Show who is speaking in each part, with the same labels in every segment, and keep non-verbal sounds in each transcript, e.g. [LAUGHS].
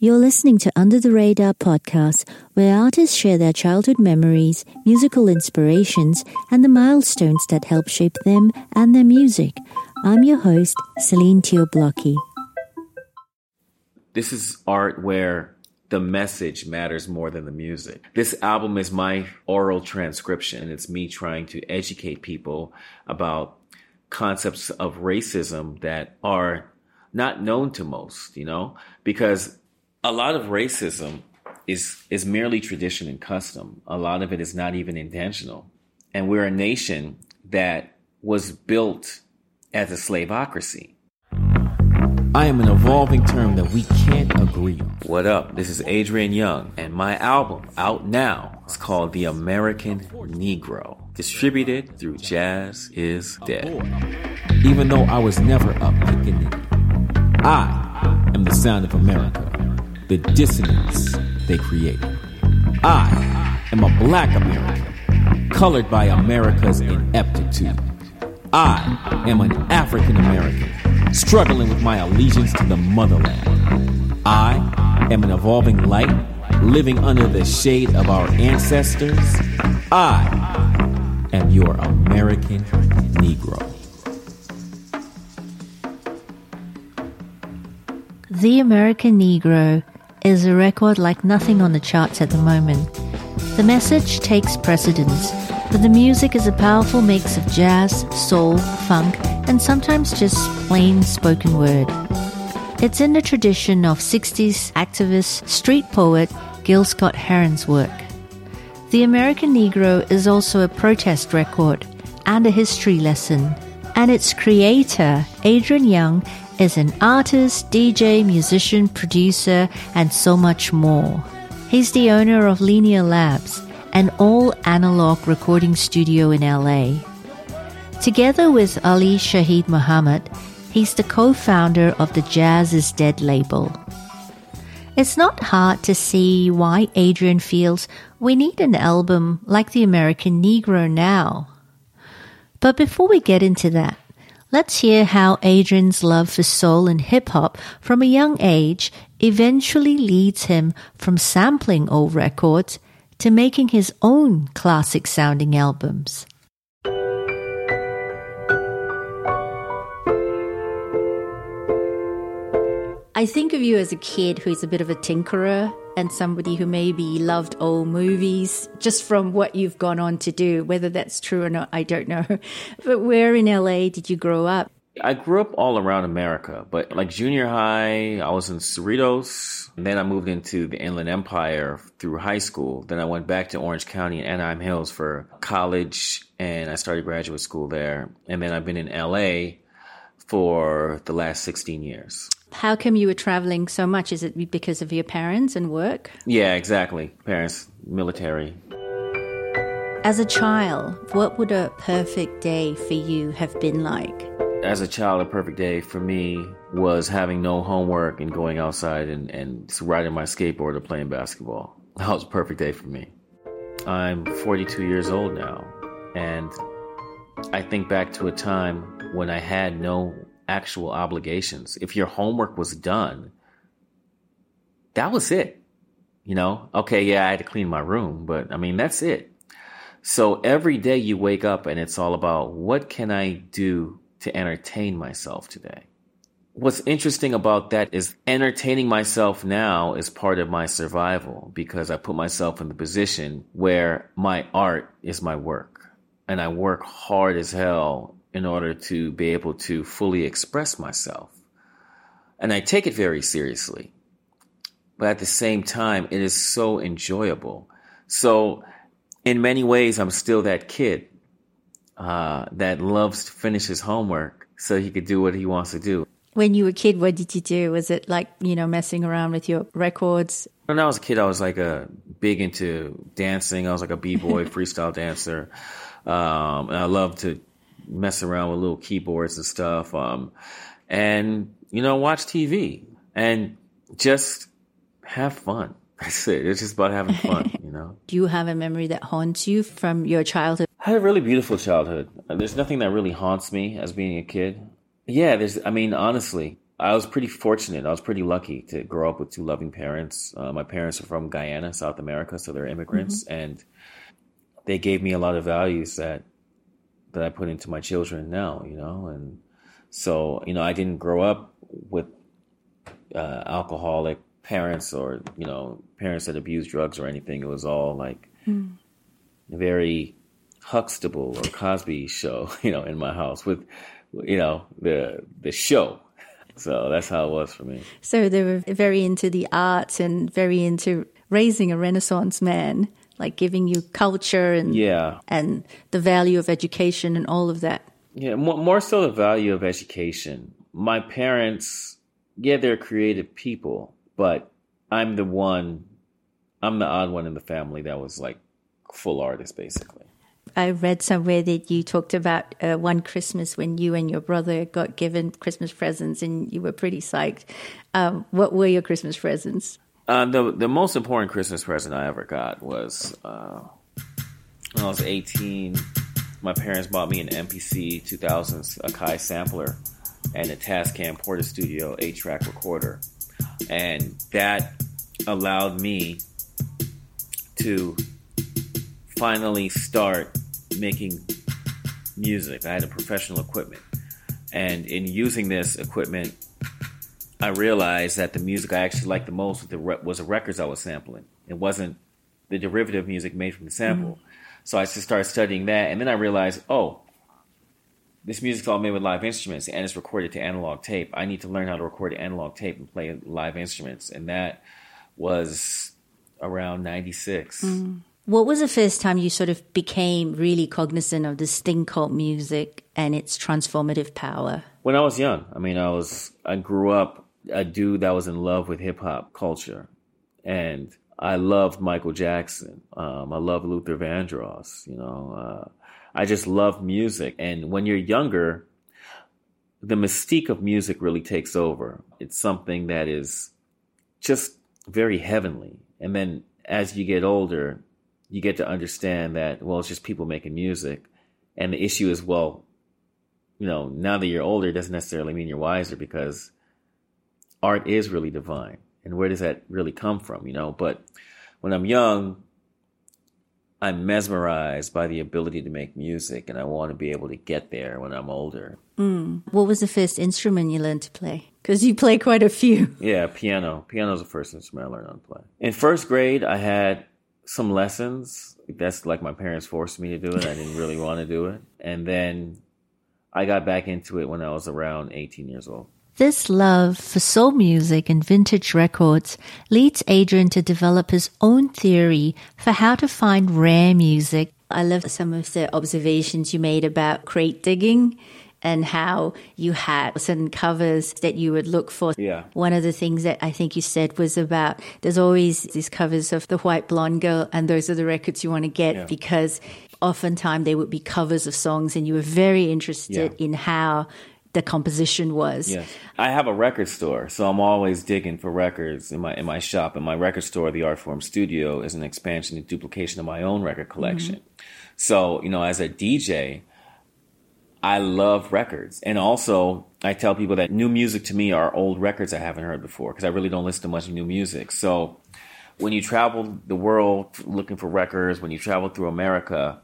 Speaker 1: You're listening to Under the Radar podcast, where artists share their childhood memories, musical inspirations, and the milestones that help shape them and their music. I'm your host, Celine Teo Blockey.
Speaker 2: This is art where the message matters more than the music. This album is my oral transcription, it's me trying to educate people about concepts of racism that are not known to most, you know, because a lot of racism is is merely tradition and custom. A lot of it is not even intentional. And we're a nation that was built as a slavocracy.
Speaker 3: I am an evolving term that we can't agree on.
Speaker 2: What up? This is Adrian Younge, and my album out now is called The American Negro, distributed through Jazz is Dead.
Speaker 3: Even though I was never a pickaninny, I am the sound of America, the dissonance they create. I am a black American, colored by America's ineptitude. I am an African American struggling with my allegiance to the motherland. I am an evolving light, living under the shade of our ancestors. I am your American Negro.
Speaker 1: The American Negro is a record like nothing on the charts at the moment. The message takes precedence, but the music is a powerful mix of jazz, soul, funk, and sometimes just plain spoken word. It's in the tradition of 60s activist street poet Gil Scott Heron's work. The American Negro is also a protest record and a history lesson, and its creator, Adrian Younge, is an artist, DJ, musician, producer, and so much more. He's the owner of Linear Labs, an all analog recording studio in LA. Together with Ali Shaheed Muhammad, he's the co founder of the Jazz is Dead label. It's not hard to see why Adrian feels we need an album like The American Negro now. But before we get into that, let's hear how Adrian's love for soul and hip hop from a young age eventually leads him from sampling old records to making his own classic sounding albums. I think of you as a kid who's a bit of a tinkerer and somebody who maybe loved old movies just from what you've gone on to do. Whether that's true or not, I don't know. [LAUGHS] But where in LA did you grow up?
Speaker 2: I grew up all around America, but like junior high, I was in Cerritos. Then I moved into the Inland Empire through high school. Then I went back to Orange County and Anaheim Hills for college and I started graduate school there. And then I've been in LA for the last 16 years.
Speaker 1: How come you were traveling so much? Is it because of your parents and work?
Speaker 2: Yeah, exactly. Parents, military.
Speaker 1: As a child, what would a perfect day for you have been like?
Speaker 2: As a child, a perfect day for me was having no homework and going outside and, and riding my skateboard or playing basketball. [LAUGHS] That was a perfect day for me. I'm 42 years old now, and I think back to a time when I had no actual obligations. If your homework was done, that was it. You know, okay, yeah, I had to clean my room, but I mean, that's it. So every day you wake up and it's all about what can I do to entertain myself today? What's interesting about that is entertaining myself now is part of my survival because I put myself in the position where my art is my work and I work hard as hell in order to be able to fully express myself. And I take it very seriously. But at the same time, it is so enjoyable. So, in many ways, I'm still that kid uh, that loves to finish his homework so he could do what he wants to do.
Speaker 1: When you were a kid, what did you do? Was it like, you know, messing around with your records?
Speaker 2: When I was a kid, I was like a big into dancing. I was like a b-boy [LAUGHS] freestyle dancer. Um, and I loved to mess around with little keyboards and stuff. Um, and, you know, watch TV and just have fun. [LAUGHS] That's it. It's just about having fun, [LAUGHS] you know.
Speaker 1: Do you have a memory that haunts you from your childhood?
Speaker 2: I had a really beautiful childhood. There's nothing that really haunts me as being a kid. Yeah, there's, I mean, honestly, I was pretty fortunate. I was pretty lucky to grow up with two loving parents. Uh, my parents are from Guyana, South America, so they're immigrants, mm-hmm. and they gave me a lot of values that that I put into my children now. You know, and so you know, I didn't grow up with uh, alcoholic parents or you know parents that abused drugs or anything. It was all like mm. very Huxtable or Cosby show, [LAUGHS] you know, in my house with you know the the show [LAUGHS] so that's how it was for me.
Speaker 1: So they were very into the arts and very into raising a Renaissance man, like giving you culture and
Speaker 2: yeah,
Speaker 1: and the value of education and all of that.
Speaker 2: Yeah, more, more so the value of education. My parents, yeah, they're creative people, but I'm the one, I'm the odd one in the family that was like full artist, basically.
Speaker 1: I read somewhere that you talked about uh, one Christmas when you and your brother got given Christmas presents and you were pretty psyched. Um, what were your Christmas presents?
Speaker 2: Uh, the the most important Christmas present I ever got was uh, when I was 18. My parents bought me an MPC 2000 Akai sampler and a Tascam Portastudio 8 track recorder. And that allowed me to finally start making music. I had a professional equipment. And in using this equipment, I realized that the music I actually liked the most was the records I was sampling. It wasn't the derivative music made from the sample. Mm-hmm. So I just started studying that. And then I realized, oh, this music's all made with live instruments and it's recorded to analog tape. I need to learn how to record analog tape and play live instruments. And that was around 96. Mm-hmm.
Speaker 1: What was the first time you sort of became really cognizant of this thing called music and its transformative power?
Speaker 2: When I was young. I mean, I was I grew up a dude that was in love with hip hop culture, and I loved Michael Jackson. Um, I loved Luther Vandross. You know, uh, I just love music. And when you're younger, the mystique of music really takes over. It's something that is just very heavenly. And then as you get older, you get to understand that well it's just people making music and the issue is well you know now that you're older doesn't necessarily mean you're wiser because art is really divine and where does that really come from you know but when i'm young i'm mesmerized by the ability to make music and i want to be able to get there when i'm older
Speaker 1: mm. what was the first instrument you learned to play because you play quite a few [LAUGHS]
Speaker 2: yeah piano piano's the first instrument i learned how to play in first grade i had some lessons. That's like my parents forced me to do it. I didn't really want to do it. And then I got back into it when I was around 18 years old.
Speaker 1: This love for soul music and vintage records leads Adrian to develop his own theory for how to find rare music. I love some of the observations you made about crate digging and how you had certain covers that you would look for.
Speaker 2: Yeah.
Speaker 1: One of the things that I think you said was about there's always these covers of the white blonde girl, and those are the records you want to get yeah. because oftentimes they would be covers of songs, and you were very interested yeah. in how the composition was.
Speaker 2: Yes. I have a record store, so I'm always digging for records in my in my shop. And my record store, the Art Form Studio, is an expansion and duplication of my own record collection. Mm-hmm. So, you know, as a DJ, I love records. And also, I tell people that new music to me are old records I haven't heard before because I really don't listen to much new music. So when you travel the world looking for records, when you travel through America,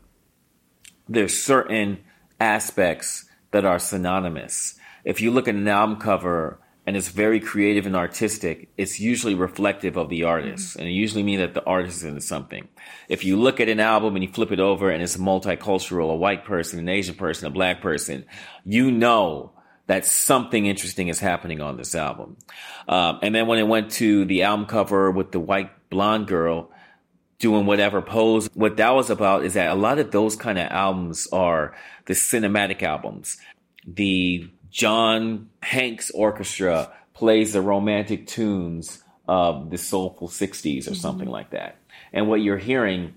Speaker 2: there's certain aspects that are synonymous. If you look at an album cover and it's very creative and artistic, it's usually reflective of the artist. Mm-hmm. And it usually means that the artist is into something. If you look at an album and you flip it over and it's multicultural, a white person, an Asian person, a black person, you know that something interesting is happening on this album. Um, and then when it went to the album cover with the white blonde girl doing whatever pose, what that was about is that a lot of those kind of albums are the cinematic albums. The John Hanks Orchestra plays the romantic tunes of the soulful 60s or mm-hmm. something like that. And what you're hearing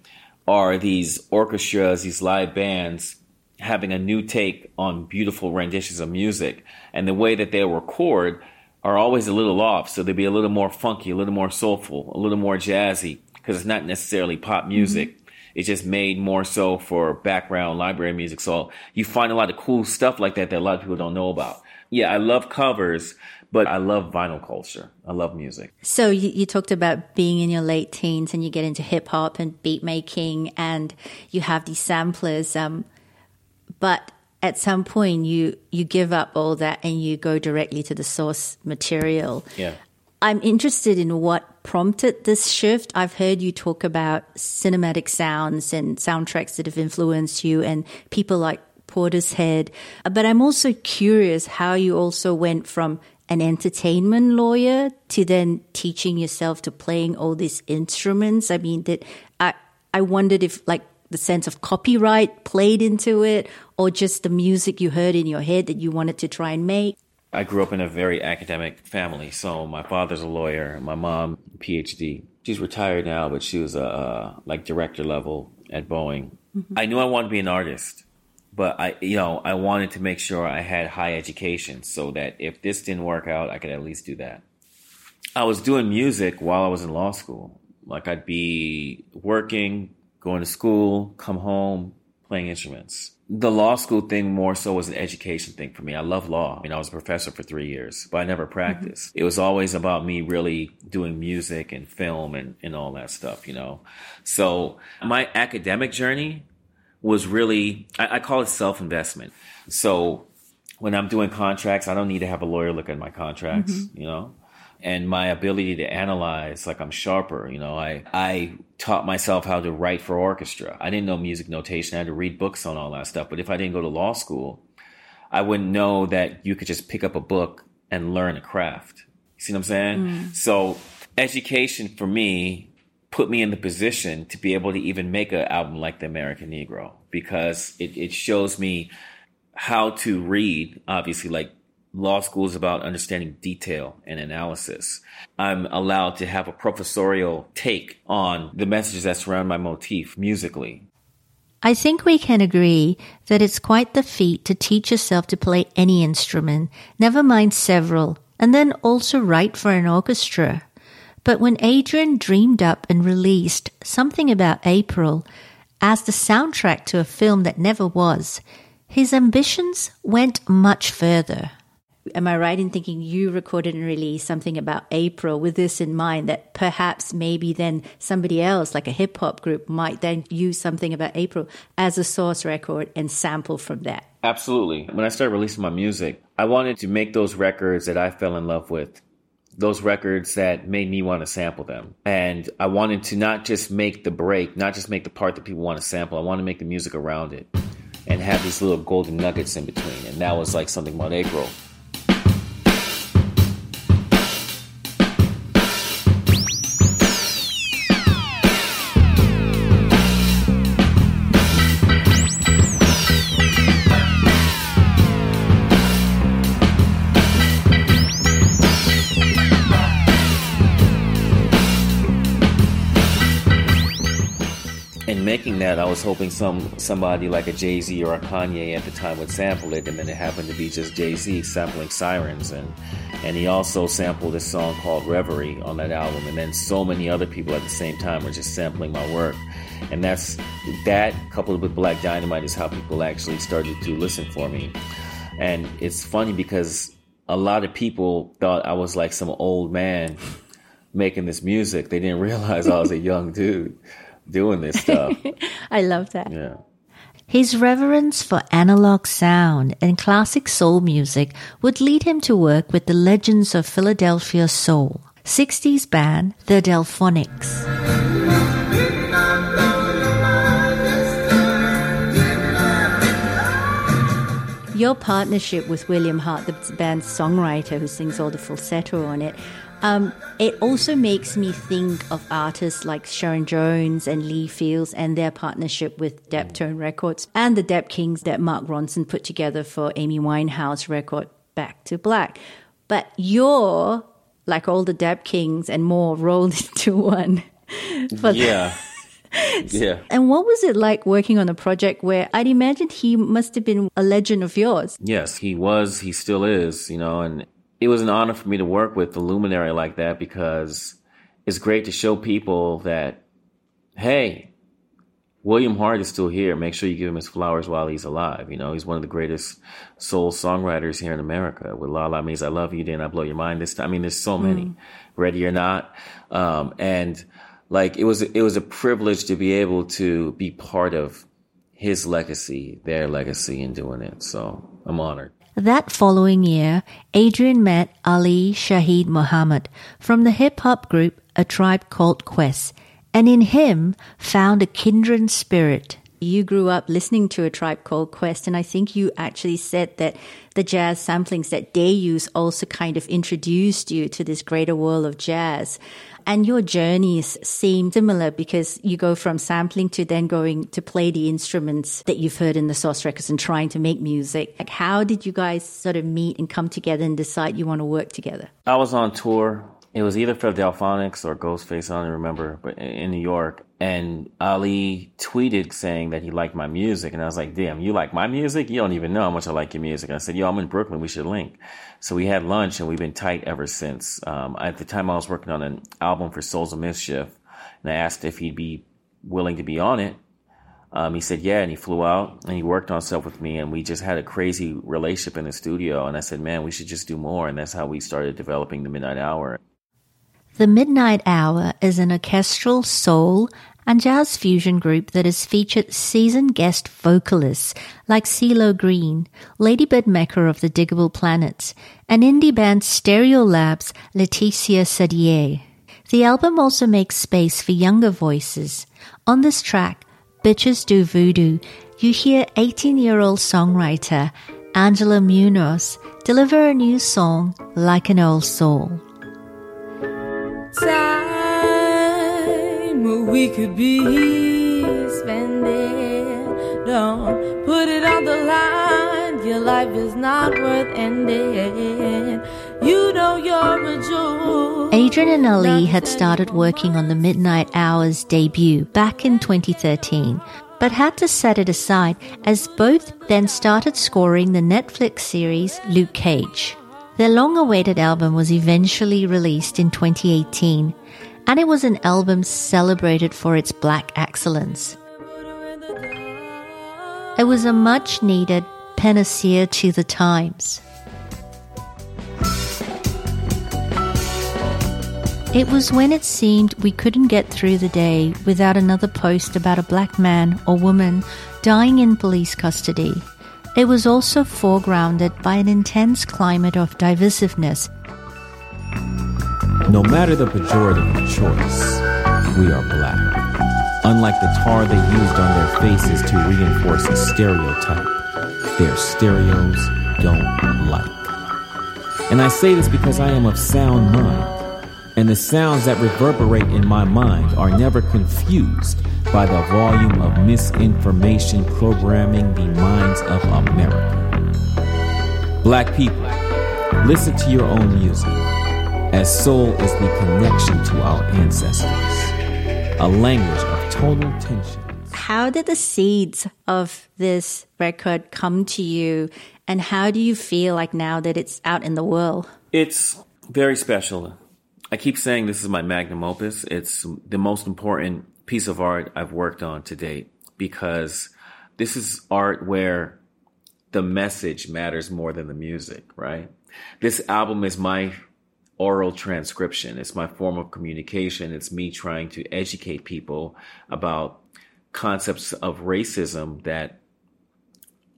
Speaker 2: are these orchestras, these live bands having a new take on beautiful renditions of music. And the way that they record are always a little off. So they'd be a little more funky, a little more soulful, a little more jazzy, because it's not necessarily pop music. Mm-hmm. It's just made more so for background library music. So you find a lot of cool stuff like that that a lot of people don't know about. Yeah, I love covers, But I love vinyl culture. I love music.
Speaker 1: So you, you talked about being in your late teens and you get into hip hop and beat making and you have these samplers. Um, but at some point you you give up all that and you go directly to the source material.
Speaker 2: Yeah.
Speaker 1: I'm interested in what prompted this shift. I've heard you talk about cinematic sounds and soundtracks that have influenced you and people like Portishead. Uh, but I'm also curious how you also went from an entertainment lawyer to then teaching yourself to playing all these instruments. I mean, that I I wondered if like the sense of copyright played into it or just the music you heard in your head that you wanted to try and make.
Speaker 2: I grew up in a very academic family. So my father's a lawyer, my mom PhD. She's retired now, but she was a uh, like director level at Boeing. Mm-hmm. I knew I wanted to be an artist but I, you know, I wanted to make sure I had high education so that if this didn't work out, I could at least do that. I was doing music while I was in law school. Like I'd be working, going to school, come home, playing instruments. The law school thing more so was an education thing for me. I love law. I mean, I was a professor for three years, but I never practiced. Mm-hmm. It was always about me really doing music and film and, and all that stuff, you know? So my academic journey was really, I, I call it self investment. So when I'm doing contracts, I don't need to have a lawyer look at my contracts, mm-hmm. you know? And my ability to analyze, like I'm sharper, you know, I, I taught myself how to write for orchestra. I didn't know music notation. I had to read books on all that stuff. But if I didn't go to law school, I wouldn't know that you could just pick up a book and learn a craft. You see what I'm saying? Mm. So education for me put me in the position to be able to even make an album like The American Negro because it, it shows me how to read, obviously, like law school is about understanding detail and analysis. I'm allowed to have a professorial take on the messages that surround my motif musically.
Speaker 1: I think we can agree that it's quite the feat to teach yourself to play any instrument, never mind several, and then also write for an orchestra. But when Adrian dreamed up and released Something About April as the soundtrack to a film that never was, his ambitions went much further. Am I right in thinking you recorded and released something about April with this in mind that perhaps maybe then somebody else, like a hip hop group, might then use something about April as a source record and sample from that?
Speaker 2: Absolutely. When I started releasing my music, I wanted to make those records that I fell in love with those records that made me want to sample them. And I wanted to not just make the break, not just make the part that people want to sample, I want to make the music around it and have these little golden nuggets in between. And that was like something about April. That, I was hoping some somebody like a Jay Z or a Kanye at the time would sample it, and then it happened to be just Jay Z sampling Sirens, and and he also sampled a song called Reverie on that album, and then so many other people at the same time were just sampling my work, and that's that coupled with Black Dynamite is how people actually started to listen for me, and it's funny because a lot of people thought I was like some old man making this music. They didn't realize I was a young dude doing this stuff. [LAUGHS]
Speaker 1: I love that.
Speaker 2: Yeah.
Speaker 1: His reverence for analog sound and classic soul music would lead him to work with the legends of Philadelphia soul, 60s band The Delfonics. Your partnership with William Hart, the band's songwriter who sings all the falsetto on it, um, it also makes me think of artists like Sharon Jones and Lee Fields and their partnership with Daptone Records and the Dap-Kings that Mark Ronson put together for Amy Winehouse record Back to Black. But you're like all the Dap-Kings and more rolled [LAUGHS] into one.
Speaker 2: yeah. [LAUGHS] yeah.
Speaker 1: And what was it like working on a project where I'd imagine he must have been a legend of yours?
Speaker 2: Yes, he was. He still is, you know, and it was an honor for me to work with a luminary like that because it's great to show people that, hey, William Hart is still here. Make sure you give him his flowers while he's alive. You know, he's one of the greatest soul songwriters here in America. With La La means I love you, then I blow your mind. This time, I mean, there's so many. Mm. Ready or not, um, and like it was, it was a privilege to be able to be part of his legacy, their legacy in doing it. So I'm honored.
Speaker 1: That following year, Adrian met Ali Shaheed Muhammad from the hip hop group A Tribe Called Quest and in him found a kindred spirit. You grew up listening to a tribe called Quest, and I think you actually said that the jazz samplings that they use also kind of introduced you to this greater world of jazz. And your journeys seem similar because you go from sampling to then going to play the instruments that you've heard in the Source Records and trying to make music. Like, how did you guys sort of meet and come together and decide you want to work together?
Speaker 2: I was on tour it was either for Delfonics or Ghostface, I don't remember, but in New York. And Ali tweeted saying that he liked my music. And I was like, damn, you like my music? You don't even know how much I like your music. And I said, yo, I'm in Brooklyn. We should link. So we had lunch and we've been tight ever since. Um, at the time I was working on an album for Souls of Mischief. And I asked if he'd be willing to be on it. Um, he said, yeah, and he flew out and he worked on stuff with me and we just had a crazy relationship in the studio. And I said, man, we should just do more. And that's how we started developing the Midnight Hour.
Speaker 1: The Midnight Hour is an orchestral soul and jazz fusion group that has featured seasoned guest vocalists like CeeLo Green, Ladybug Mecca of the Digable Planets, and indie band Stereo Lab's Laetitia Sadier. The album also makes space for younger voices. On this track, Bitches Do Voodoo, you hear 18 year old songwriter Angela Munoz deliver a new song, Like an Old Soul
Speaker 4: time we could be spending. Don't put it on the line. Your life is not worth ending. You know you're a jewel.
Speaker 1: Adrian and Ali had started working on the Midnight Hours debut back in 2013 but had to set it aside as both then started scoring the Netflix series Luke Cage. Their long awaited album was eventually released in 2018, and it was an album celebrated for its black excellence. It was a much needed panacea to the times. It was when it seemed we couldn't get through the day without another post about a black man or woman dying in police custody it was also foregrounded by an intense climate of divisiveness.
Speaker 3: No matter the pejorative choice, we are black. Unlike the tar they used on their faces to reinforce a stereotype, their stereos don't like. And I say this because I am of sound mind, and the sounds that reverberate in my mind are never confused by the volume of misinformation programming the minds of America. Black people, listen to your own music, as soul is the connection to our ancestors, a language of total tension.
Speaker 1: How did the seeds of this record come to you, and how do you feel like now that it's out in the world?
Speaker 2: It's very special. I keep saying this is my magnum opus. It's the most important piece of art I've worked on to date because this is art where the message matters more than the music, right? This album is my oral transcription. It's my form of communication. It's me trying to educate people about concepts of racism that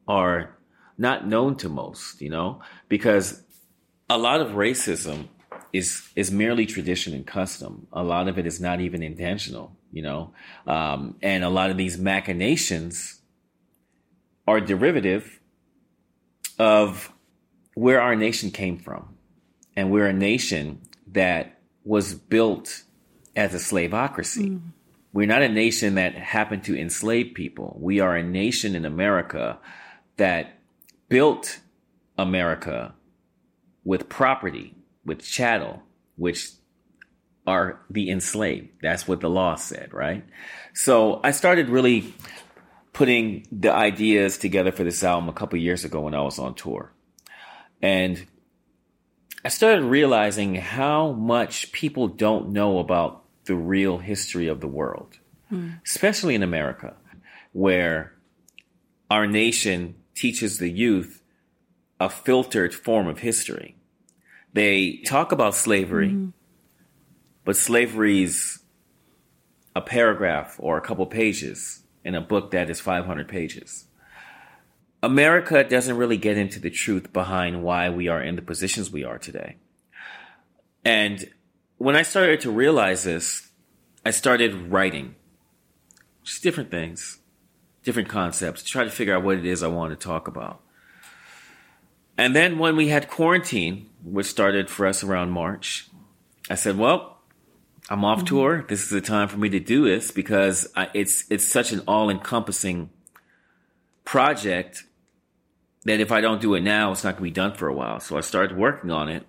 Speaker 2: are not known to most, you know, because a lot of racism is is merely tradition and custom. A lot of it is not even intentional, you know, um, and a lot of these machinations are derivative of where our nation came from, and we're a nation that was built as a slavocracy. Mm. We're not a nation that happened to enslave people. We are a nation in America that built America with property with chattel, which are the enslaved. That's what the law said, right? So I started really putting the ideas together for this album a couple years ago when I was on tour. And I started realizing how much people don't know about the real history of the world, mm. especially in America. where our nation teaches the youth a filtered form of history. They talk about slavery, mm-hmm. but slavery's a paragraph or a couple pages in a book that is 500 pages. America doesn't really get into the truth behind why we are in the positions we are today. And when I started to realize this, I started writing just different things, different concepts, to try to figure out what it is I want to talk about. And then when we had quarantine, which started for us around March, I said, well, I'm off mm-hmm. tour. This is the time for me to do this because I, it's it's such an all encompassing project that if I don't do it now, it's not going to be done for a while. So I started working on it,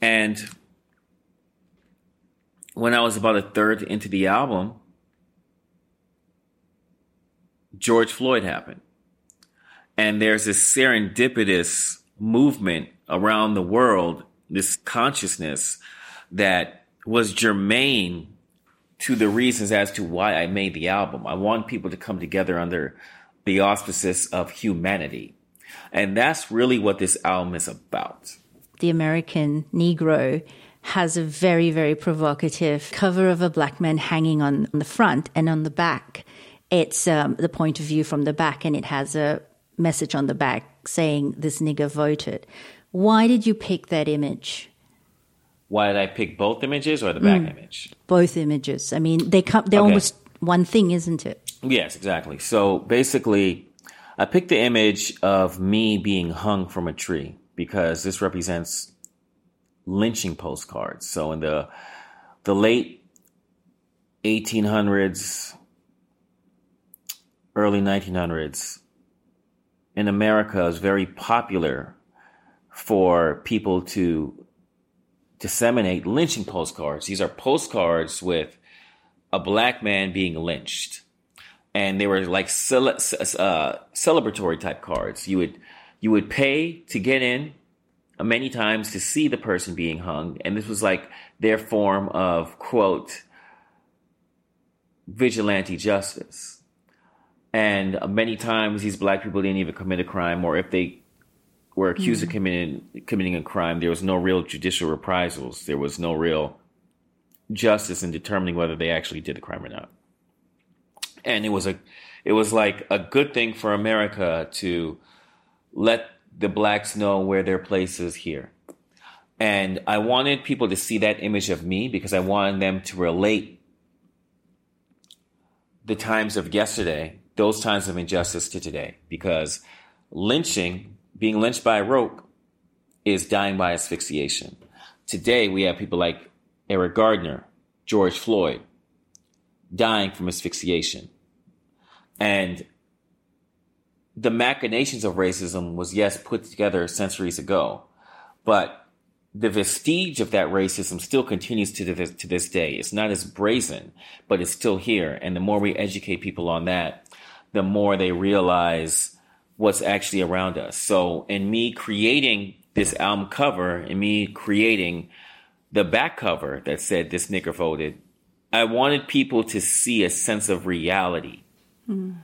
Speaker 2: and when I was about a third into the album, George Floyd happened. And there's this serendipitous movement around the world, this consciousness that was germane to the reasons as to why I made the album. I want people to come together under the auspices of humanity. And that's really what this album is about.
Speaker 1: The American Negro has a very, very provocative cover of a black man hanging on, the front and on the back. It's um, the point of view from the back, and it has a message on the back saying, This nigger voted. Why did you pick that image?
Speaker 2: Why did I pick both images or the back mm, image?
Speaker 1: Both images. I mean, they come, they're okay. almost one thing, isn't it?
Speaker 2: Yes, exactly. So basically, I picked the image of me being hung from a tree because this represents lynching postcards. So in the the late 1800s, early 1900s, in America, was very popular for people to disseminate lynching postcards. These are postcards with a black man being lynched. And they were like cele- uh, celebratory type cards. You would you would pay to get in many times to see the person being hung, and this was like their form of quote vigilante justice. And many times these black people didn't even commit a crime, or if they were accused mm. of committing committing a crime, there was no real judicial reprisals. There was no real justice in determining whether they actually did the crime or not. And it was a it was like a good thing for America to let the blacks know where their place is here. And I wanted people to see that image of me because I wanted them to relate the times of yesterday, those times of injustice to today. Because lynching, being lynched by a rope, is dying by asphyxiation. Today, we have people like Eric Gardner, George Floyd, dying from asphyxiation. And the machinations of racism was yes put together centuries ago, but the vestige of that racism still continues to this, to this day. It's not as brazen, but it's still here. And the more we educate people on that, the more they realize what's actually around us. So in me creating this album cover and me creating the back cover that said this nigger voted, I wanted people to see a sense of reality. Mm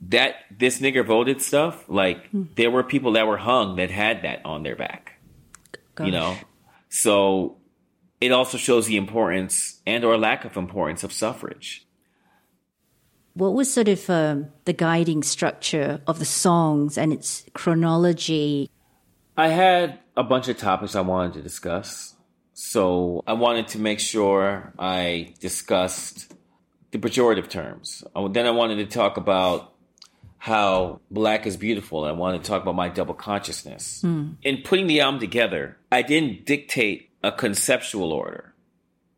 Speaker 2: that this nigger voted stuff, like hmm. there were people that were hung that had that on their back. Gosh. You know? So it also shows the importance and or lack of importance of suffrage.
Speaker 1: What was sort of um, the guiding structure of the songs and its chronology?
Speaker 2: I had a bunch of topics I wanted to discuss. So I wanted to make sure I discussed the pejorative terms. Then I wanted to talk about how black is beautiful. I wanted to talk about my double consciousness. Mm. In putting the album together, I didn't dictate a conceptual order,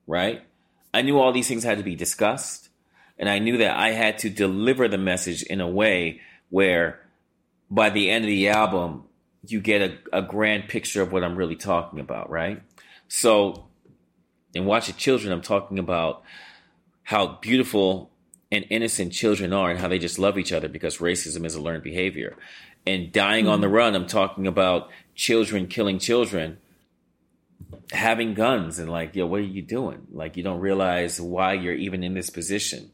Speaker 2: right? I knew all these things had to be discussed, and I knew that I had to deliver the message in a way where by the end of the album, you get a, a grand picture of what I'm really talking about, right? So, in Watch the Children, I'm talking about how beautiful and innocent children are and how they just love each other because racism is a learned behavior. And dying mm-hmm. on the mm-hmm. run, I'm talking about children killing children, having guns, and like, yo, what are you doing? Like, you don't realize why you're even in this position.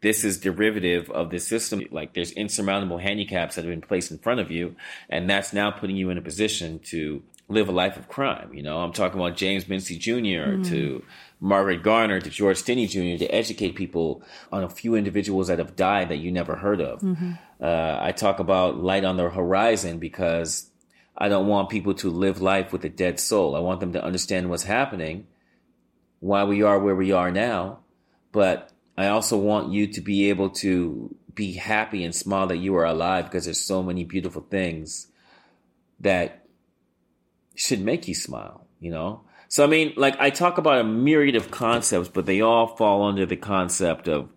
Speaker 2: This is derivative of the system. Like there's insurmountable handicaps that have been placed in front of you, and that's now putting you in a position to live a life of crime. You know, I'm talking about James Mincey Jr. Mm. to Margaret Garner to George Stinney Jr. to educate people on a few individuals that have died that you never heard of. Mm-hmm. Uh, I talk about light on the horizon because I don't want people to live life with a dead soul. I want them to understand what's happening, why we are where we are now, but I also want you to be able to be happy and smile that you are alive because there's so many beautiful things that should make you smile, you know? So, I mean, like, I talk about a myriad of concepts, but they all fall under the concept of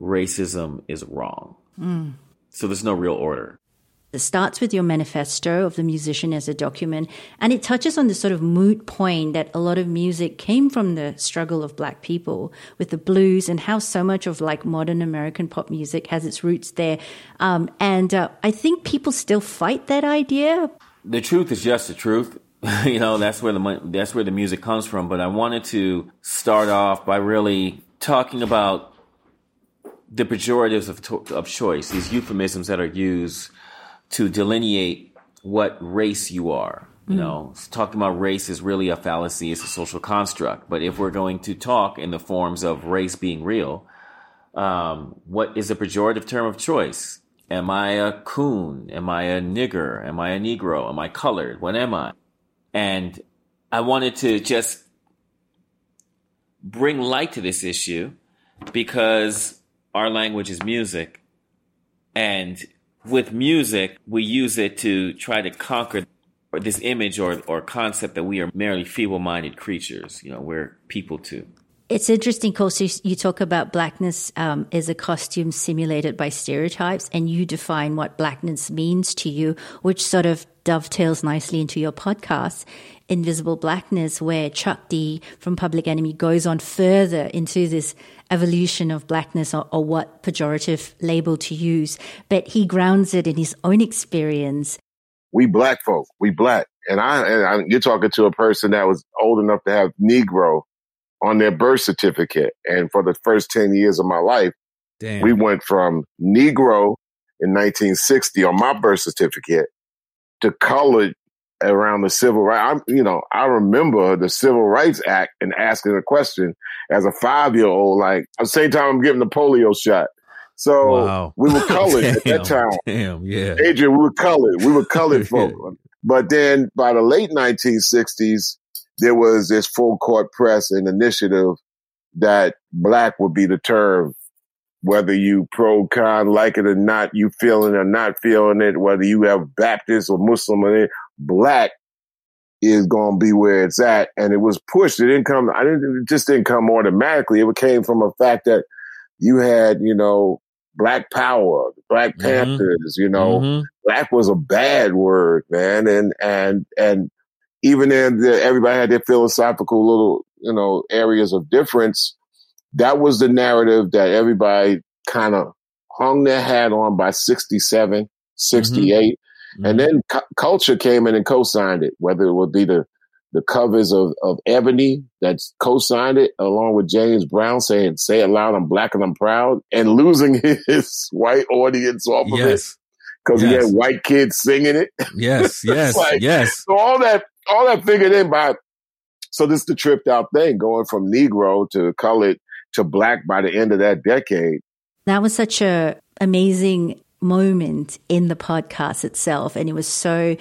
Speaker 2: racism is wrong. Mm. So, there's no real order.
Speaker 1: It starts with your manifesto of the musician as a document, and it touches on the sort of moot point that a lot of music came from the struggle of black people with the blues and how so much of like modern American pop music has its roots there. Um, and uh, I think people still fight that idea.
Speaker 2: The truth is just the truth. [LAUGHS] you know, that's where the that's where the music comes from. But I wanted to start off by really talking about the pejoratives of, of choice, these euphemisms that are used to delineate what race you are. You mm. know, talking about race is really a fallacy. It's a social construct. But if we're going to talk in the forms of race being real, um, what is a pejorative term of choice? Am I a coon? Am I a nigger? Am I a Negro? Am I colored? What am I? And I wanted to just bring light to this issue because our language is music. And with music, we use it to try to conquer this image or, or concept that we are merely feeble minded creatures. You know, we're people too.
Speaker 1: It's interesting, Costa. You talk about blackness um, as a costume simulated by stereotypes, and you define what blackness means to you, which sort of dovetails nicely into your podcast, Invisible Blackness, where Chuck D from Public Enemy goes on further into this evolution of blackness or, or what pejorative label to use, but he grounds it in his own experience.
Speaker 5: We black folk, we black. And I, and I, you're talking to a person that was old enough to have Negro on their birth certificate. And for the first 10 years of my life, Damn. we went from Negro in 1960 on my birth certificate to colored around the civil rights. I'm, you know, I remember the Civil Rights Act and asking a question as a five year old, like at the same time I'm getting the polio shot. So wow. we were colored damn, at that [LAUGHS] time.
Speaker 3: Damn, yeah.
Speaker 5: Adrian, we were colored. We were colored folk. [LAUGHS] But then by the late 1960s, there was this full court press and initiative that black would be the term whether you pro con like it or not, you feeling or not feeling it, whether you have Baptist or Muslim or it, black is going to be where it's at. And it was pushed. It didn't come, I didn't, it just didn't come automatically. It came from a fact that you had, you know, black power, black mm-hmm. panthers, you know, mm-hmm. black was a bad word, man. And, and, and even then everybody had their philosophical little, you know, areas of difference that was the narrative that everybody kind of hung their hat on by 67, 68. Mm-hmm. And then cu- culture came in and co-signed it, whether it would be the, the covers of, of Ebony that co-signed it along with James Brown saying, say it loud, I'm black and I'm proud and losing [LAUGHS] his white audience off yes. of it because yes. he had white kids singing it.
Speaker 3: Yes, [LAUGHS] yes, like, yes.
Speaker 5: So all that, all that figured in by, so this is the tripped out thing going from Negro to colored to black by the end of that decade.
Speaker 1: That was such a amazing moment in the podcast itself. And it was so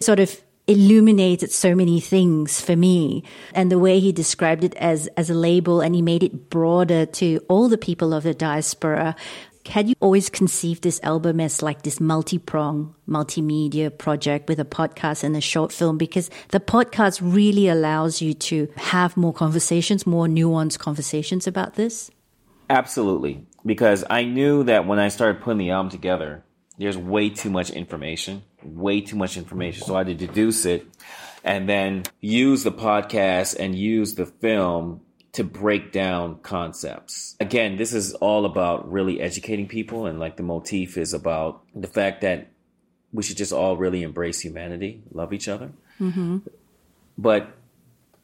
Speaker 1: sort of illuminated so many things for me and the way he described it as as a label and he made it broader to all the people of the diaspora had you always conceived this album as like this multi-prong multimedia project with a podcast and a short film? Because the podcast really allows you to have more conversations more nuanced conversations about this.
Speaker 2: Absolutely. Because i knew that when i started putting the album together there's way too much information way too much information. So i had to deduce it and then use the podcast and use the film to break down concepts. Again, this is all about really educating people, and like the motif is about the fact that we should just all really embrace humanity, love each other. Mm-hmm. But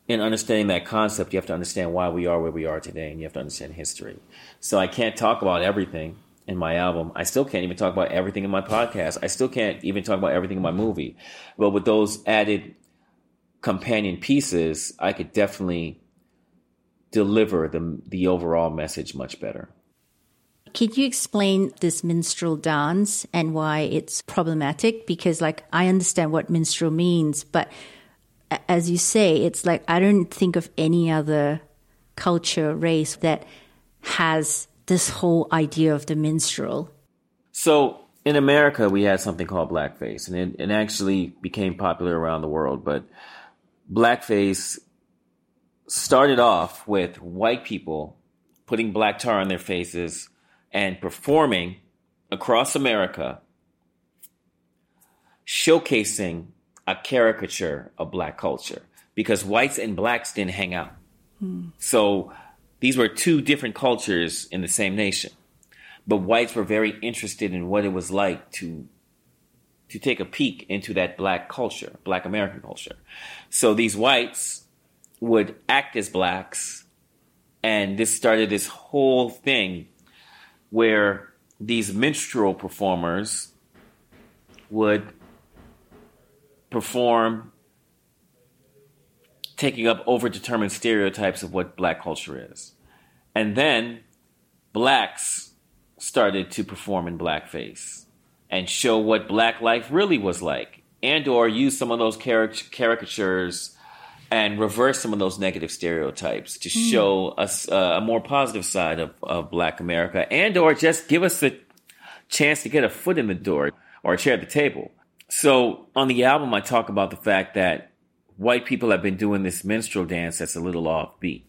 Speaker 2: in understanding that concept, you have to understand why we are where we are today, and you have to understand history. So I can't talk about everything in my album. I still can't even talk about everything in my podcast. I still can't even talk about everything in my movie. But with those added companion pieces, I could definitely deliver the the overall message much better.
Speaker 1: Can you explain this minstrel dance and why it's problematic? Because, like, I understand what minstrel means, but as you say, it's like I don't think of any other culture, race that has this whole idea of the minstrel.
Speaker 2: So, in America, we had something called blackface, and it, it actually became popular around the world. But blackface started off with white people putting black tar on their faces and performing across America, showcasing a caricature of black culture because whites and blacks didn't hang out. Hmm. So these were two different cultures in the same nation. But whites were very interested in what it was like to to take a peek into that black culture, black American culture. So these whites would act as blacks and this started this whole thing where these minstrel performers would perform taking up overdetermined stereotypes of what black culture is. And then blacks started to perform in blackface and show what black life really was like and or use some of those caricatures and reverse some of those negative stereotypes to mm. show us uh, a more positive side of, of black america and or just give us a chance to get a foot in the door or a chair at the table so on the album i talk about the fact that white people have been doing this minstrel dance that's a little offbeat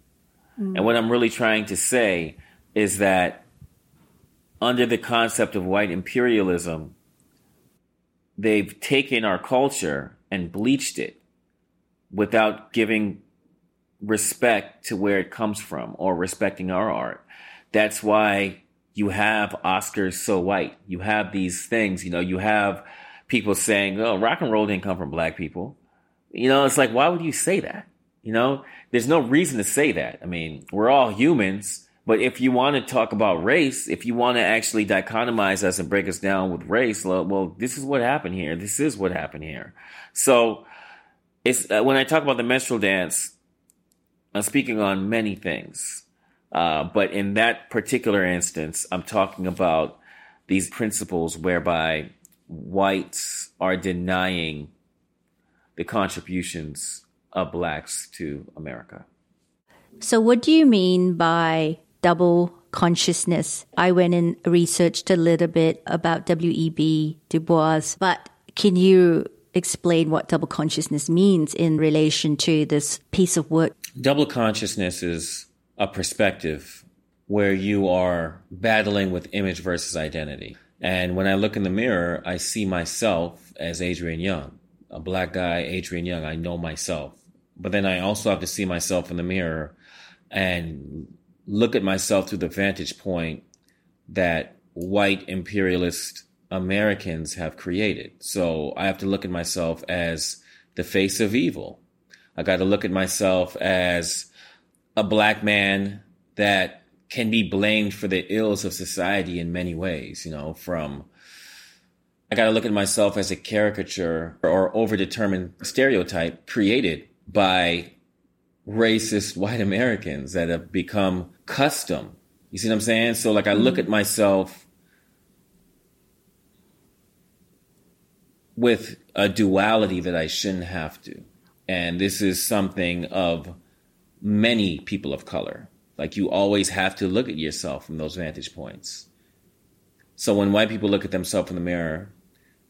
Speaker 2: mm. and what i'm really trying to say is that under the concept of white imperialism they've taken our culture and bleached it without giving respect to where it comes from or respecting our art. That's why you have Oscars so white. You have these things, you know, you have people saying, oh, rock and roll didn't come from black people. You know, it's like, why would you say that? You know, there's no reason to say that. I mean, we're all humans, but if you want to talk about race, if you want to actually dichotomize us and break us down with race, well, this is what happened here. This is what happened here. So, it's uh, when I talk about the minstrel dance, I'm speaking on many things. Uh, but in that particular instance, I'm talking about these principles whereby whites are denying the contributions of blacks to America.
Speaker 1: So, what do you mean by double consciousness? I went and researched a little bit about W.E.B. Du Bois, but can you explain what double consciousness means in relation to this piece of work?
Speaker 2: Double consciousness is a perspective where you are battling with image versus identity. And when I look in the mirror, I see myself as Adrian Younge, a black guy, Adrian Younge. I know myself. But then I also have to see myself in the mirror and look at myself through the vantage point that white imperialist Americans have created. So I have to look at myself as the face of evil. I got to look at myself as a black man that can be blamed for the ills of society in many ways, you know, from I got to look at myself as a caricature or overdetermined stereotype created by racist white Americans that have become custom. You see what I'm saying? So like I look mm-hmm. at myself with a duality that I shouldn't have to. And this is something of many people of color. Like you always have to look at yourself from those vantage points. So when white people look at themselves in the mirror,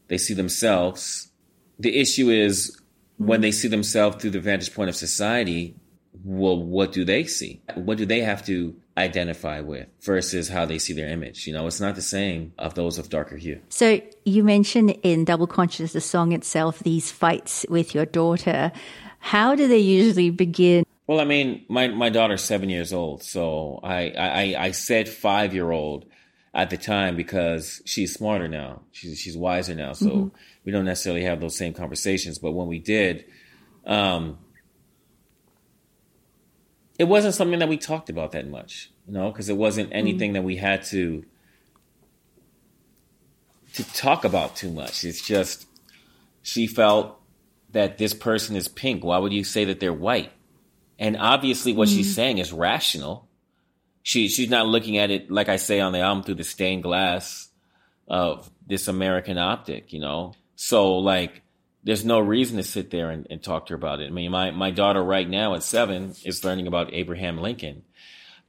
Speaker 2: they see themselves. The issue is when they see themselves through the vantage point of society, well, what do they see? What do they have to identify with versus how they see their image? You know, it's not the same of those of darker hue.
Speaker 1: So you mentioned in Double Conscious, the song itself, these fights with your daughter. How do they usually begin?
Speaker 2: Well, I mean, my, my daughter's seven years old, so I, I, I said five year old at the time because she's smarter now. She's she's wiser now, so mm-hmm. we don't necessarily have those same conversations. But when we did, um, it wasn't something that we talked about that much, you know, because it wasn't anything mm. that we had to to talk about too much. It's just she felt that this person is pink. Why would you say that they're white? And obviously, what mm. she's saying is rational. She she's not looking at it like I say on the album through the stained glass of this American optic, you know. So like there's no reason to sit there and, and, talk to her about it. I mean, my, my daughter right now at seven is learning about Abraham Lincoln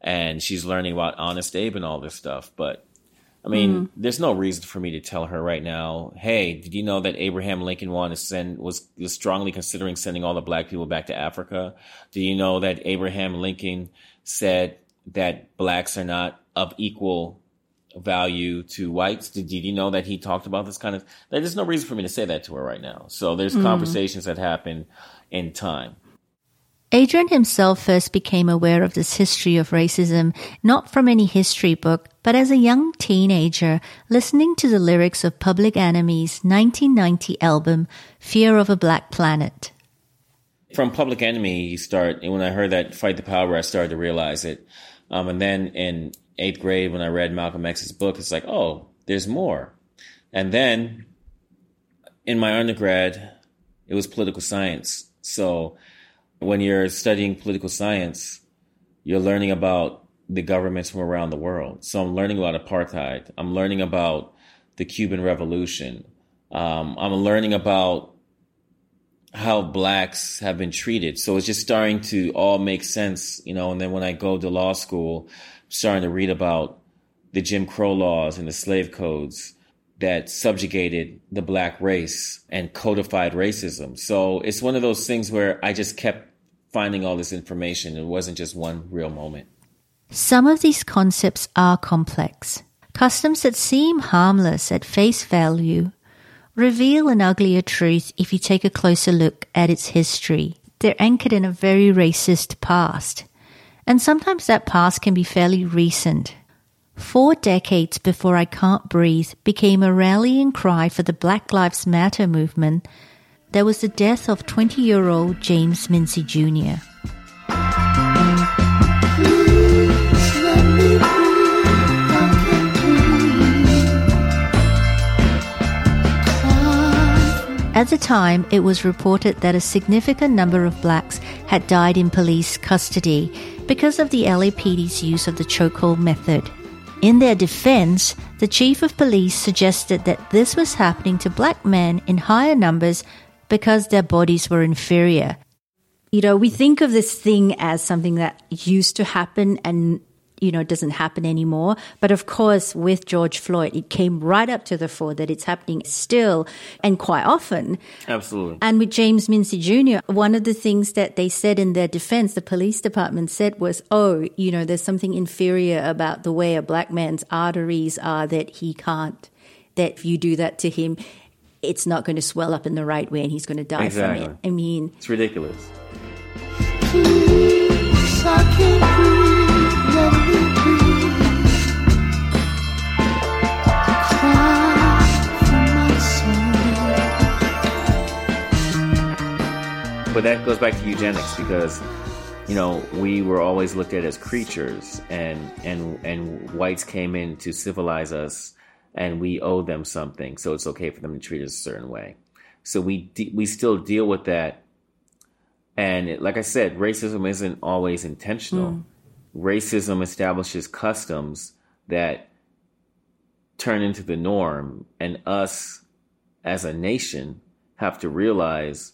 Speaker 2: and she's learning about Honest Abe and all this stuff. But I mean, mm-hmm. there's no reason for me to tell her right now, hey, did you know that Abraham Lincoln wanted to send, was, was strongly considering sending all the black people back to Africa? Do you know that Abraham Lincoln said that blacks are not of equal value to whites. Did, you know that he talked about this kind of? That there's no reason for me to say that to her right now. So there's mm. conversations that happen in time.
Speaker 1: Adrian himself first became aware of this history of racism not from any history book, but as a young teenager listening to the lyrics of Public Enemy's 1990 album Fear of a Black Planet.
Speaker 2: From Public Enemy, you start, and when I heard that Fight the Power, I started to realize it. Um, and then in eighth grade when I read Malcolm X's book, it's like, oh, there's more. And then in my undergrad, it was political science. So when you're studying political science, you're learning about the governments from around the world. So I'm learning about apartheid. I'm learning about the Cuban Revolution. Um, I'm learning about how blacks have been treated. So it's just starting to all make sense, you know. And then when I go to law school, starting to read about the Jim Crow laws and the slave codes that subjugated the black race and codified racism. So it's one of those things where I just kept finding all this information. It wasn't just one real moment.
Speaker 1: Some of these concepts are complex. Customs that seem harmless at face value reveal an uglier truth if you take a closer look at its history. They're anchored in a very racist past. And sometimes that past can be fairly recent. Four decades before I Can't Breathe became a rallying cry for the Black Lives Matter movement, there was the death of 20 year old James Mincey Jr. At the time, it was reported that a significant number of blacks had died in police custody because of the LAPD's use of the chokehold method. In their defense, the chief of police suggested that this was happening to black men in higher numbers because their bodies were inferior. You know, we think of this thing as something that used to happen and you know, it doesn't happen anymore. But of course, with George Floyd, it came right up to the fore that it's happening still and quite often.
Speaker 2: Absolutely.
Speaker 1: And with James Mincey Jr., one of the things that they said in their defense, the police department said was, oh, you know, there's something inferior about the way a black man's arteries are that he can't, that if you do that to him, it's not going to swell up in the right way and he's going to die
Speaker 2: exactly.
Speaker 1: from it. I mean,
Speaker 2: it's ridiculous. But that goes back to eugenics because you know we were always looked at as creatures and and and whites came in to civilize us and we owe them something. So it's okay for them to treat us a certain way. So we de- we still deal with that. And it, like i said racism isn't always intentional. Mm. Racism establishes customs that turn into the norm and us as a nation have to realize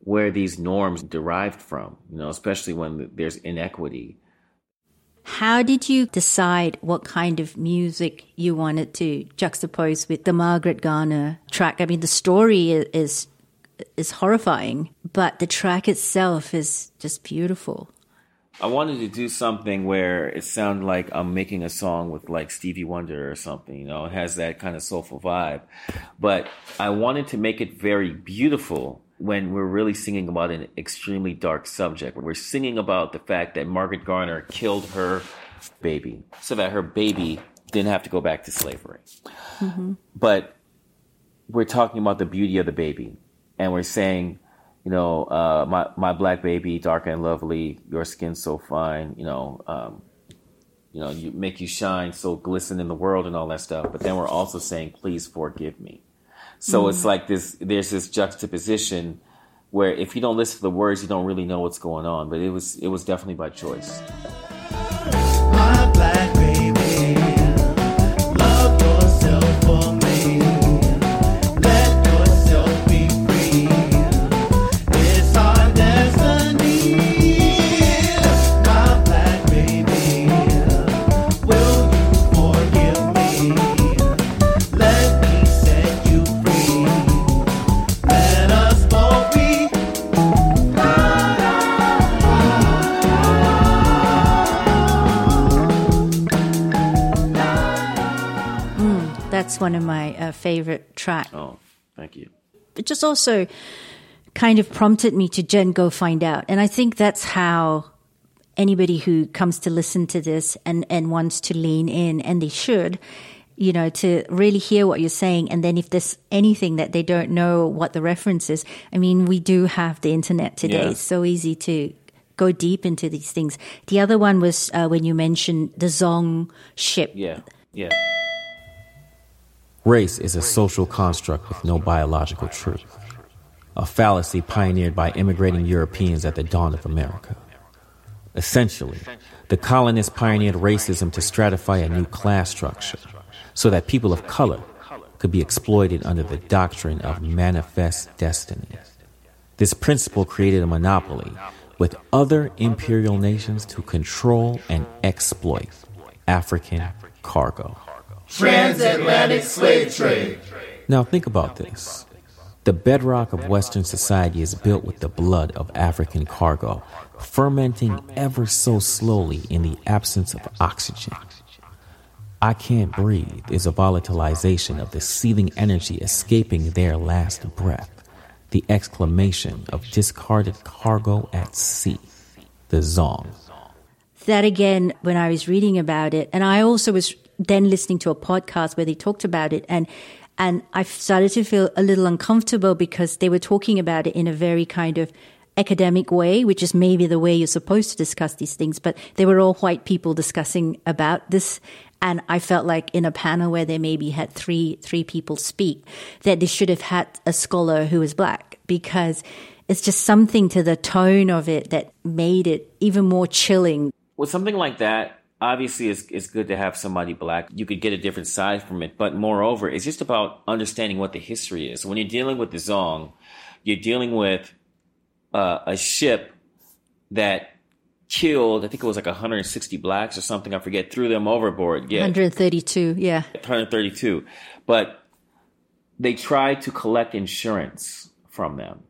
Speaker 2: where these norms derived from, you know, especially when there's inequity.
Speaker 1: How did you decide what kind of music you wanted to juxtapose with the Margaret Garner track? I mean, the story is is horrifying, but the track itself is just beautiful.
Speaker 2: I wanted to do something where it sounded like I'm making a song with like Stevie Wonder or something, you know, it has that kind of soulful vibe. But I wanted to make it very beautiful when we're really singing about an extremely dark subject. We're singing about the fact that Margaret Garner killed her baby so that her baby didn't have to go back to slavery. Mm-hmm. But we're talking about the beauty of the baby. And we're saying, you know, uh, my my black baby, dark and lovely, your skin so fine, you know, um, you know, you make you shine so glisten in the world and all that stuff. But then we're also saying, please forgive me. So mm. it's like this. There's this juxtaposition where if you don't listen to the words, you don't really know what's going on. But it was it was definitely by choice.
Speaker 1: Favorite track.
Speaker 2: Oh, thank you.
Speaker 1: It just also kind of prompted me to Jen go find out. And I think that's how anybody who comes to listen to this and, and wants to lean in, and they should, you know, to really hear what you're saying. And then if there's anything that they don't know what the reference is, I mean, we do have the internet today. Yeah. It's so easy to go deep into these things. The other one was uh, when you mentioned the Zong ship.
Speaker 2: Yeah, yeah.
Speaker 3: Race is a social construct with no biological truth, a fallacy pioneered by immigrating Europeans at the dawn of America. Essentially, the colonists pioneered racism to stratify a new class structure so that people of color could be exploited under the doctrine of manifest destiny. This principle created a monopoly with other imperial nations to control and exploit African cargo
Speaker 6: transatlantic slave trade.
Speaker 3: Now think about this. The bedrock of Western society is built with the blood of African cargo, fermenting ever so slowly in the absence of oxygen. I can't breathe is a volatilization of the seething energy escaping their last breath, the exclamation of discarded cargo at sea, the zong.
Speaker 1: That again, when I was reading about it, and I also was then listening to a podcast where they talked about it and and I started to feel a little uncomfortable because they were talking about it in a very kind of academic way, which is maybe the way you're supposed to discuss these things, but they were all white people discussing about this. And I felt like in a panel where they maybe had three, three people speak, that they should have had a scholar who was black because it's just something to the tone of it that made it even more chilling.
Speaker 2: With something like that, obviously it's, it's good to have somebody black. You could get a different side from it. But moreover, it's just about understanding what the history is. When you're dealing with the Zong, you're dealing with uh, a ship that killed, I think it was like 160 blacks or something. I forget, threw them overboard.
Speaker 1: Yeah. 132, yeah.
Speaker 2: 132. But they tried to collect insurance from them.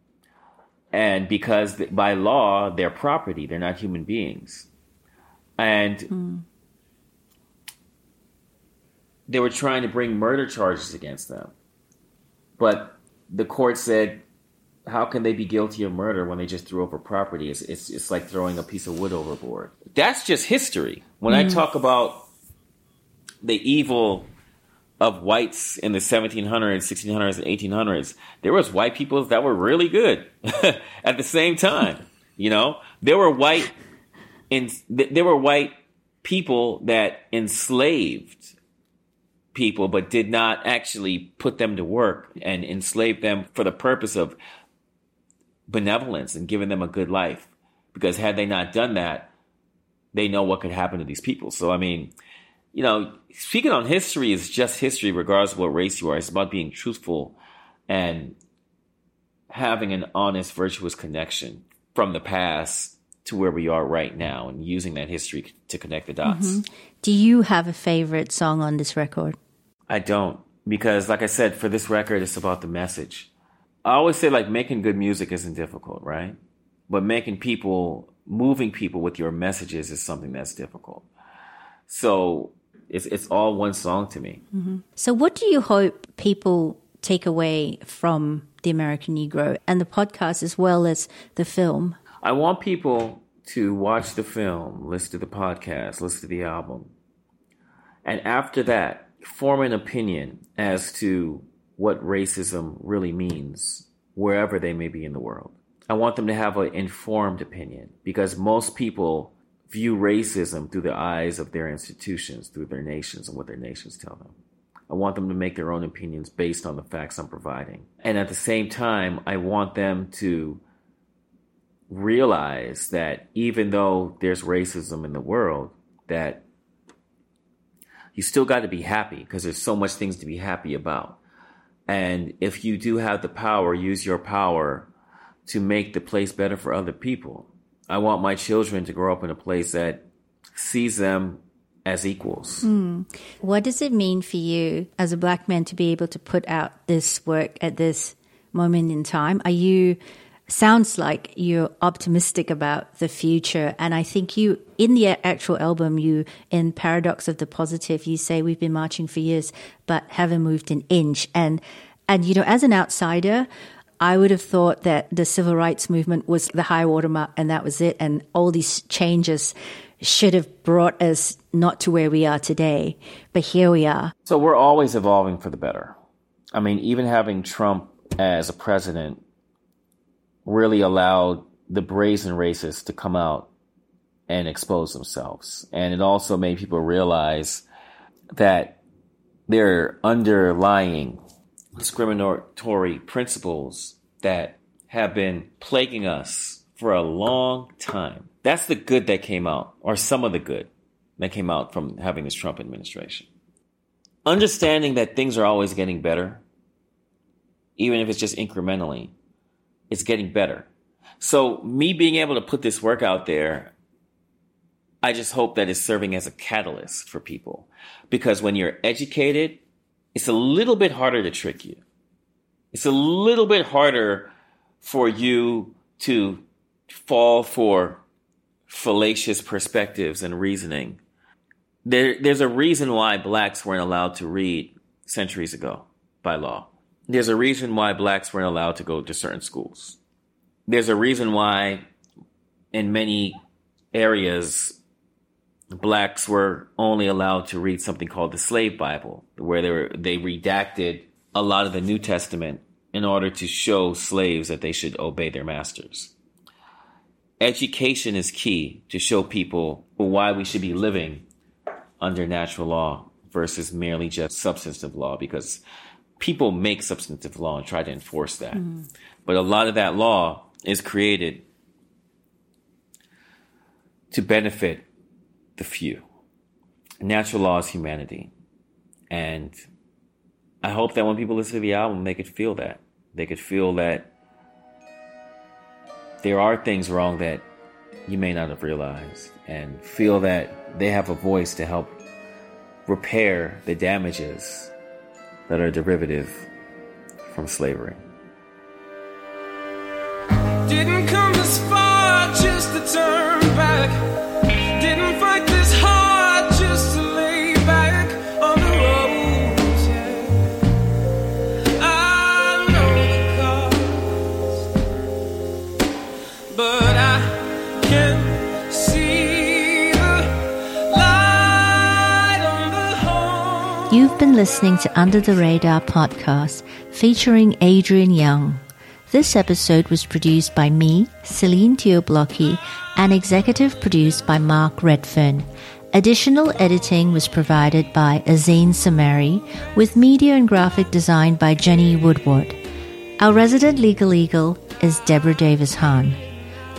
Speaker 2: And because by law, they're property, they're not human beings and mm. they were trying to bring murder charges against them. But the court said, how can they be guilty of murder when they just threw over property? It's, it's, it's like throwing a piece of wood overboard. That's just history. When mm. I hmm. talk about the evil of whites in the 1700s, 1600s, and 1800s, there was white people that were really good [LAUGHS] at the same time. You know, there were white and th- there were white people that enslaved people, but did not actually put them to work and enslave them for the purpose of benevolence and giving them a good life. Because had they not done that, they know what could happen to these people. So, I mean, you know, speaking on history is just history, regardless of what race you are. It's about being truthful and having an honest, virtuous connection from the past to where we are right now and using that history to connect the dots. Mm-hmm.
Speaker 1: Do you have a favorite song on this record?
Speaker 2: I don't because like I said for this record it's about the message. I always say like making good music isn't difficult, right? But making people moving people with your messages is something that's difficult. So it's it's all one song to me.
Speaker 1: Mm-hmm. So what do you hope people take away from the American Negro and the podcast as well as the film?
Speaker 2: I want people to watch the film, listen to the podcast, listen to the album, and after that, form an opinion as to what racism really means wherever they may be in the world. I want them to have an informed opinion because most people view racism through the eyes of their institutions, through their nations, and what their nations tell them. I want them to make their own opinions based on the facts I'm providing. And at the same time, I want them to realize that even though there's racism in the world, that you still got to be happy because there's so much things to be happy about. And if you do have the power, use your power to make the place better for other people. I want my children to grow up in a place that sees them as equals.
Speaker 1: Mm. What does it mean for you as a black man to be able to put out this work at this moment in time? Are you sounds like you're optimistic about the future and I think you in the actual album you in Paradox of the Positive you say we've been marching for years but haven't moved an inch and and you know as an outsider I would have thought that the civil rights movement was the high watermark and that was it and all these changes should have brought us not to where we are today, but here we are.
Speaker 2: So we're always evolving for the better. I mean, even having Trump as a president really allowed the brazen racists to come out and expose themselves. And it also made people realize that their underlying discriminatory principles that have been plaguing us for a long time. That's the good that came out, or some of the good that came out from having this Trump administration. Understanding that things are always getting better, even if it's just incrementally, it's getting better. So, me being able to put this work out there, I just hope that it's serving as a catalyst for people. Because when you're educated, it's a little bit harder to trick you. It's a little bit harder for you to fall for fallacious perspectives and reasoning. There, there's a reason why blacks weren't allowed to read centuries ago by law. There's a reason why blacks weren't allowed to go to certain schools. There's a reason why in many areas blacks were only allowed to read something called the slave bible where they were they redacted a lot of the new testament in order to show slaves that they should obey their masters education is key to show people why we should be living under natural law versus merely just substantive law because people make substantive law and try to enforce that. Mm-hmm. But a lot of that law is created to benefit the few. Natural law is humanity. And I hope that when people listen to the album, they could feel that. They could feel that there are things wrong that you may not have realized and feel that they have a voice to help repair the damages that are derivative from slavery. Didn't come this far just to turn back.
Speaker 1: Been listening to Under the Radar podcast featuring Adrian Younge. This episode was produced by me, Celine Teo-Blockey, and executive produced by Mark Redfern. Additional editing was provided by Azane Samari, with media and graphic design by Jenny Woodward. Our resident legal eagle is Deborah Davis Hahn.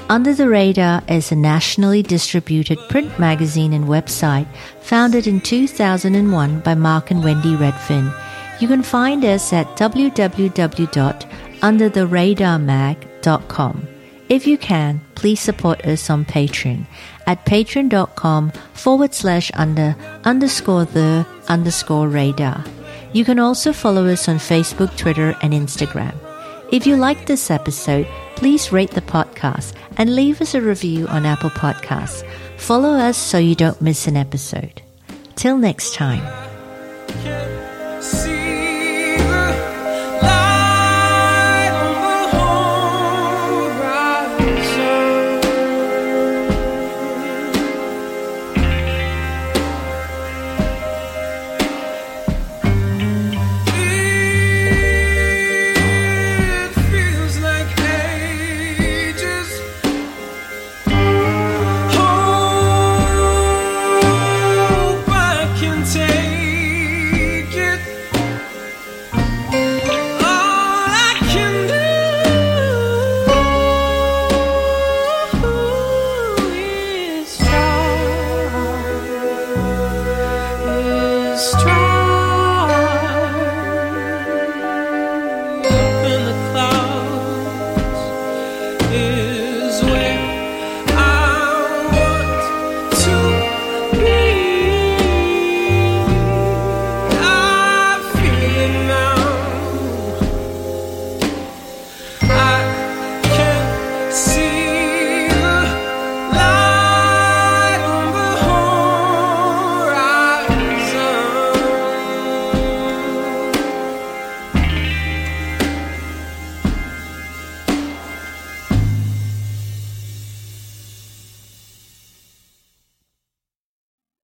Speaker 1: Under the Radar is a nationally distributed print magazine and website founded in 2001 by Mark and Wendy Redfern. You can find us at www.undertheradarmag.com. If you can, please support us on Patreon at patreon.com forward slash under underscore the underscore radar. You can also follow us on Facebook, Twitter, and Instagram. If you liked this episode, please rate the podcast and leave us a review on Apple Podcasts. Follow us so you don't miss an episode. Till next time.